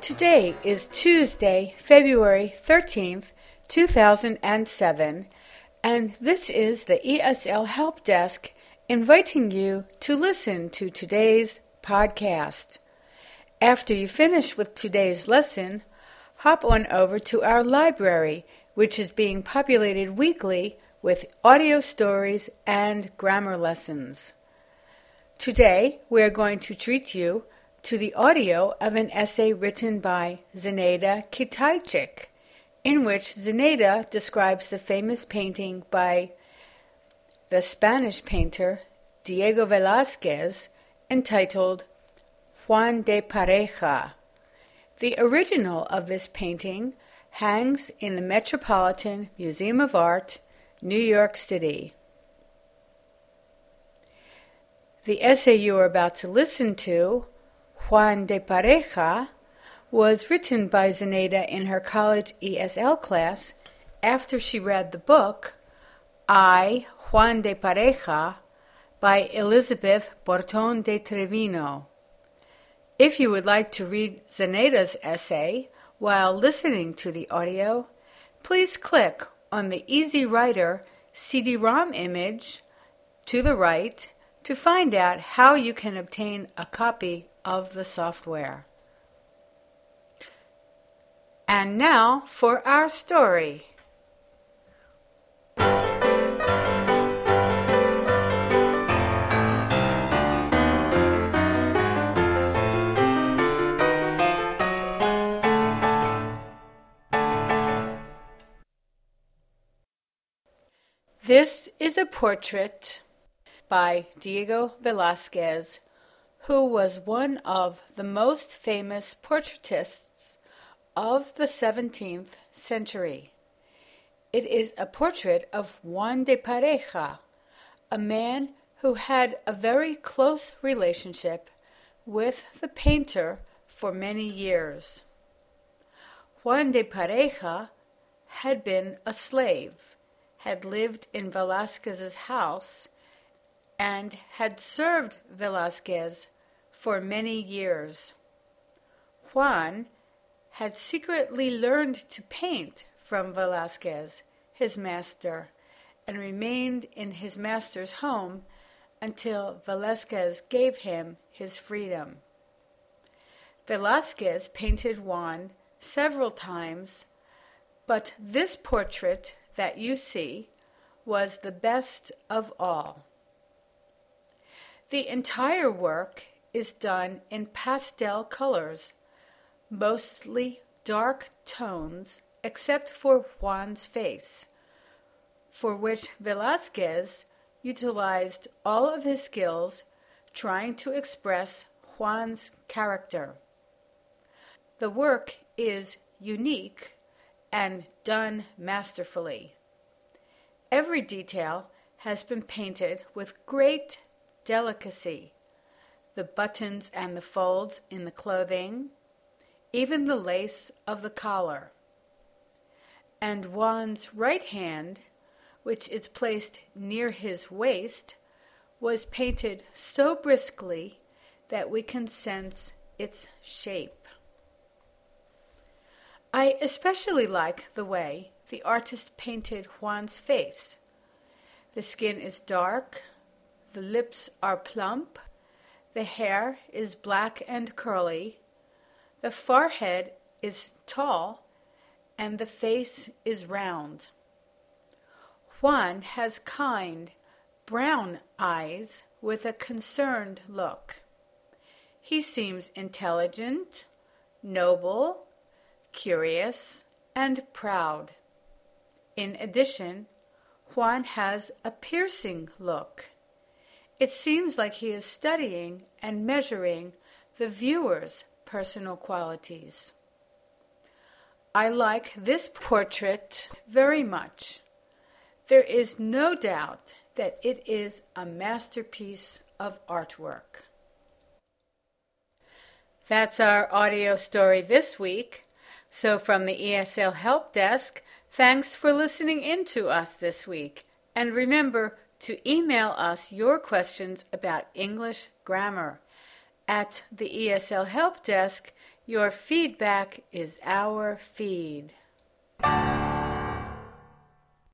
Today is Tuesday, February 13th, 2007, and this is the ESL Help Desk inviting you to listen to today's podcast. After you finish with today's lesson, hop on over to our library, which is being populated weekly with audio stories and grammar lessons. Today, we are going to treat you to the audio of an essay written by Zenaida Kitajczyk, in which Zenaida describes the famous painting by the Spanish painter Diego Velázquez entitled Juan de Pareja. The original of this painting hangs in the Metropolitan Museum of Art, New York City. The essay you are about to listen to Juan de Pareja was written by Zenaida in her college ESL class after she read the book I, Juan de Pareja by Elizabeth Borton de Trevino. If you would like to read Zenaida's essay while listening to the audio, please click on the Easy Writer CD-ROM image to the right to find out how you can obtain a copy of the software. And now for our story. This is a portrait by Diego Velázquez who was one of the most famous portraitists of the 17th century. It is a portrait of Juan de Pareja, a man who had a very close relationship with the painter for many years. Juan de Pareja had been a slave, had lived in Velázquez's house, and had served Velázquez for many years. Juan had secretly learned to paint from Velázquez, his master, and remained in his master's home until Velázquez gave him his freedom. Velázquez painted Juan several times, but this portrait that you see was the best of all. The entire work is done in pastel colors, mostly dark tones except for Juan's face, for which Velázquez utilized all of his skills trying to express Juan's character. The work is unique and done masterfully. Every detail has been painted with great delicacy, the buttons and the folds in the clothing, even the lace of the collar. And Juan's right hand, which is placed near his waist, was painted so briskly that we can sense its shape. I especially like the way the artist painted Juan's face. The skin is dark, the lips are plump. The hair is black and curly. The forehead is tall. And the face is round. Juan has kind, brown eyes with a concerned look. He seems intelligent, noble, curious, and proud. In addition, Juan has a piercing look. It seems like he is studying and measuring the viewer's personal qualities. I like this portrait very much. There is no doubt that it is a masterpiece of artwork. That's our audio story this week. So, from the ESL Help Desk, thanks for listening in to us this week. And remember, to email us your questions about English grammar. At the ESL Help Desk, your feedback is our feed.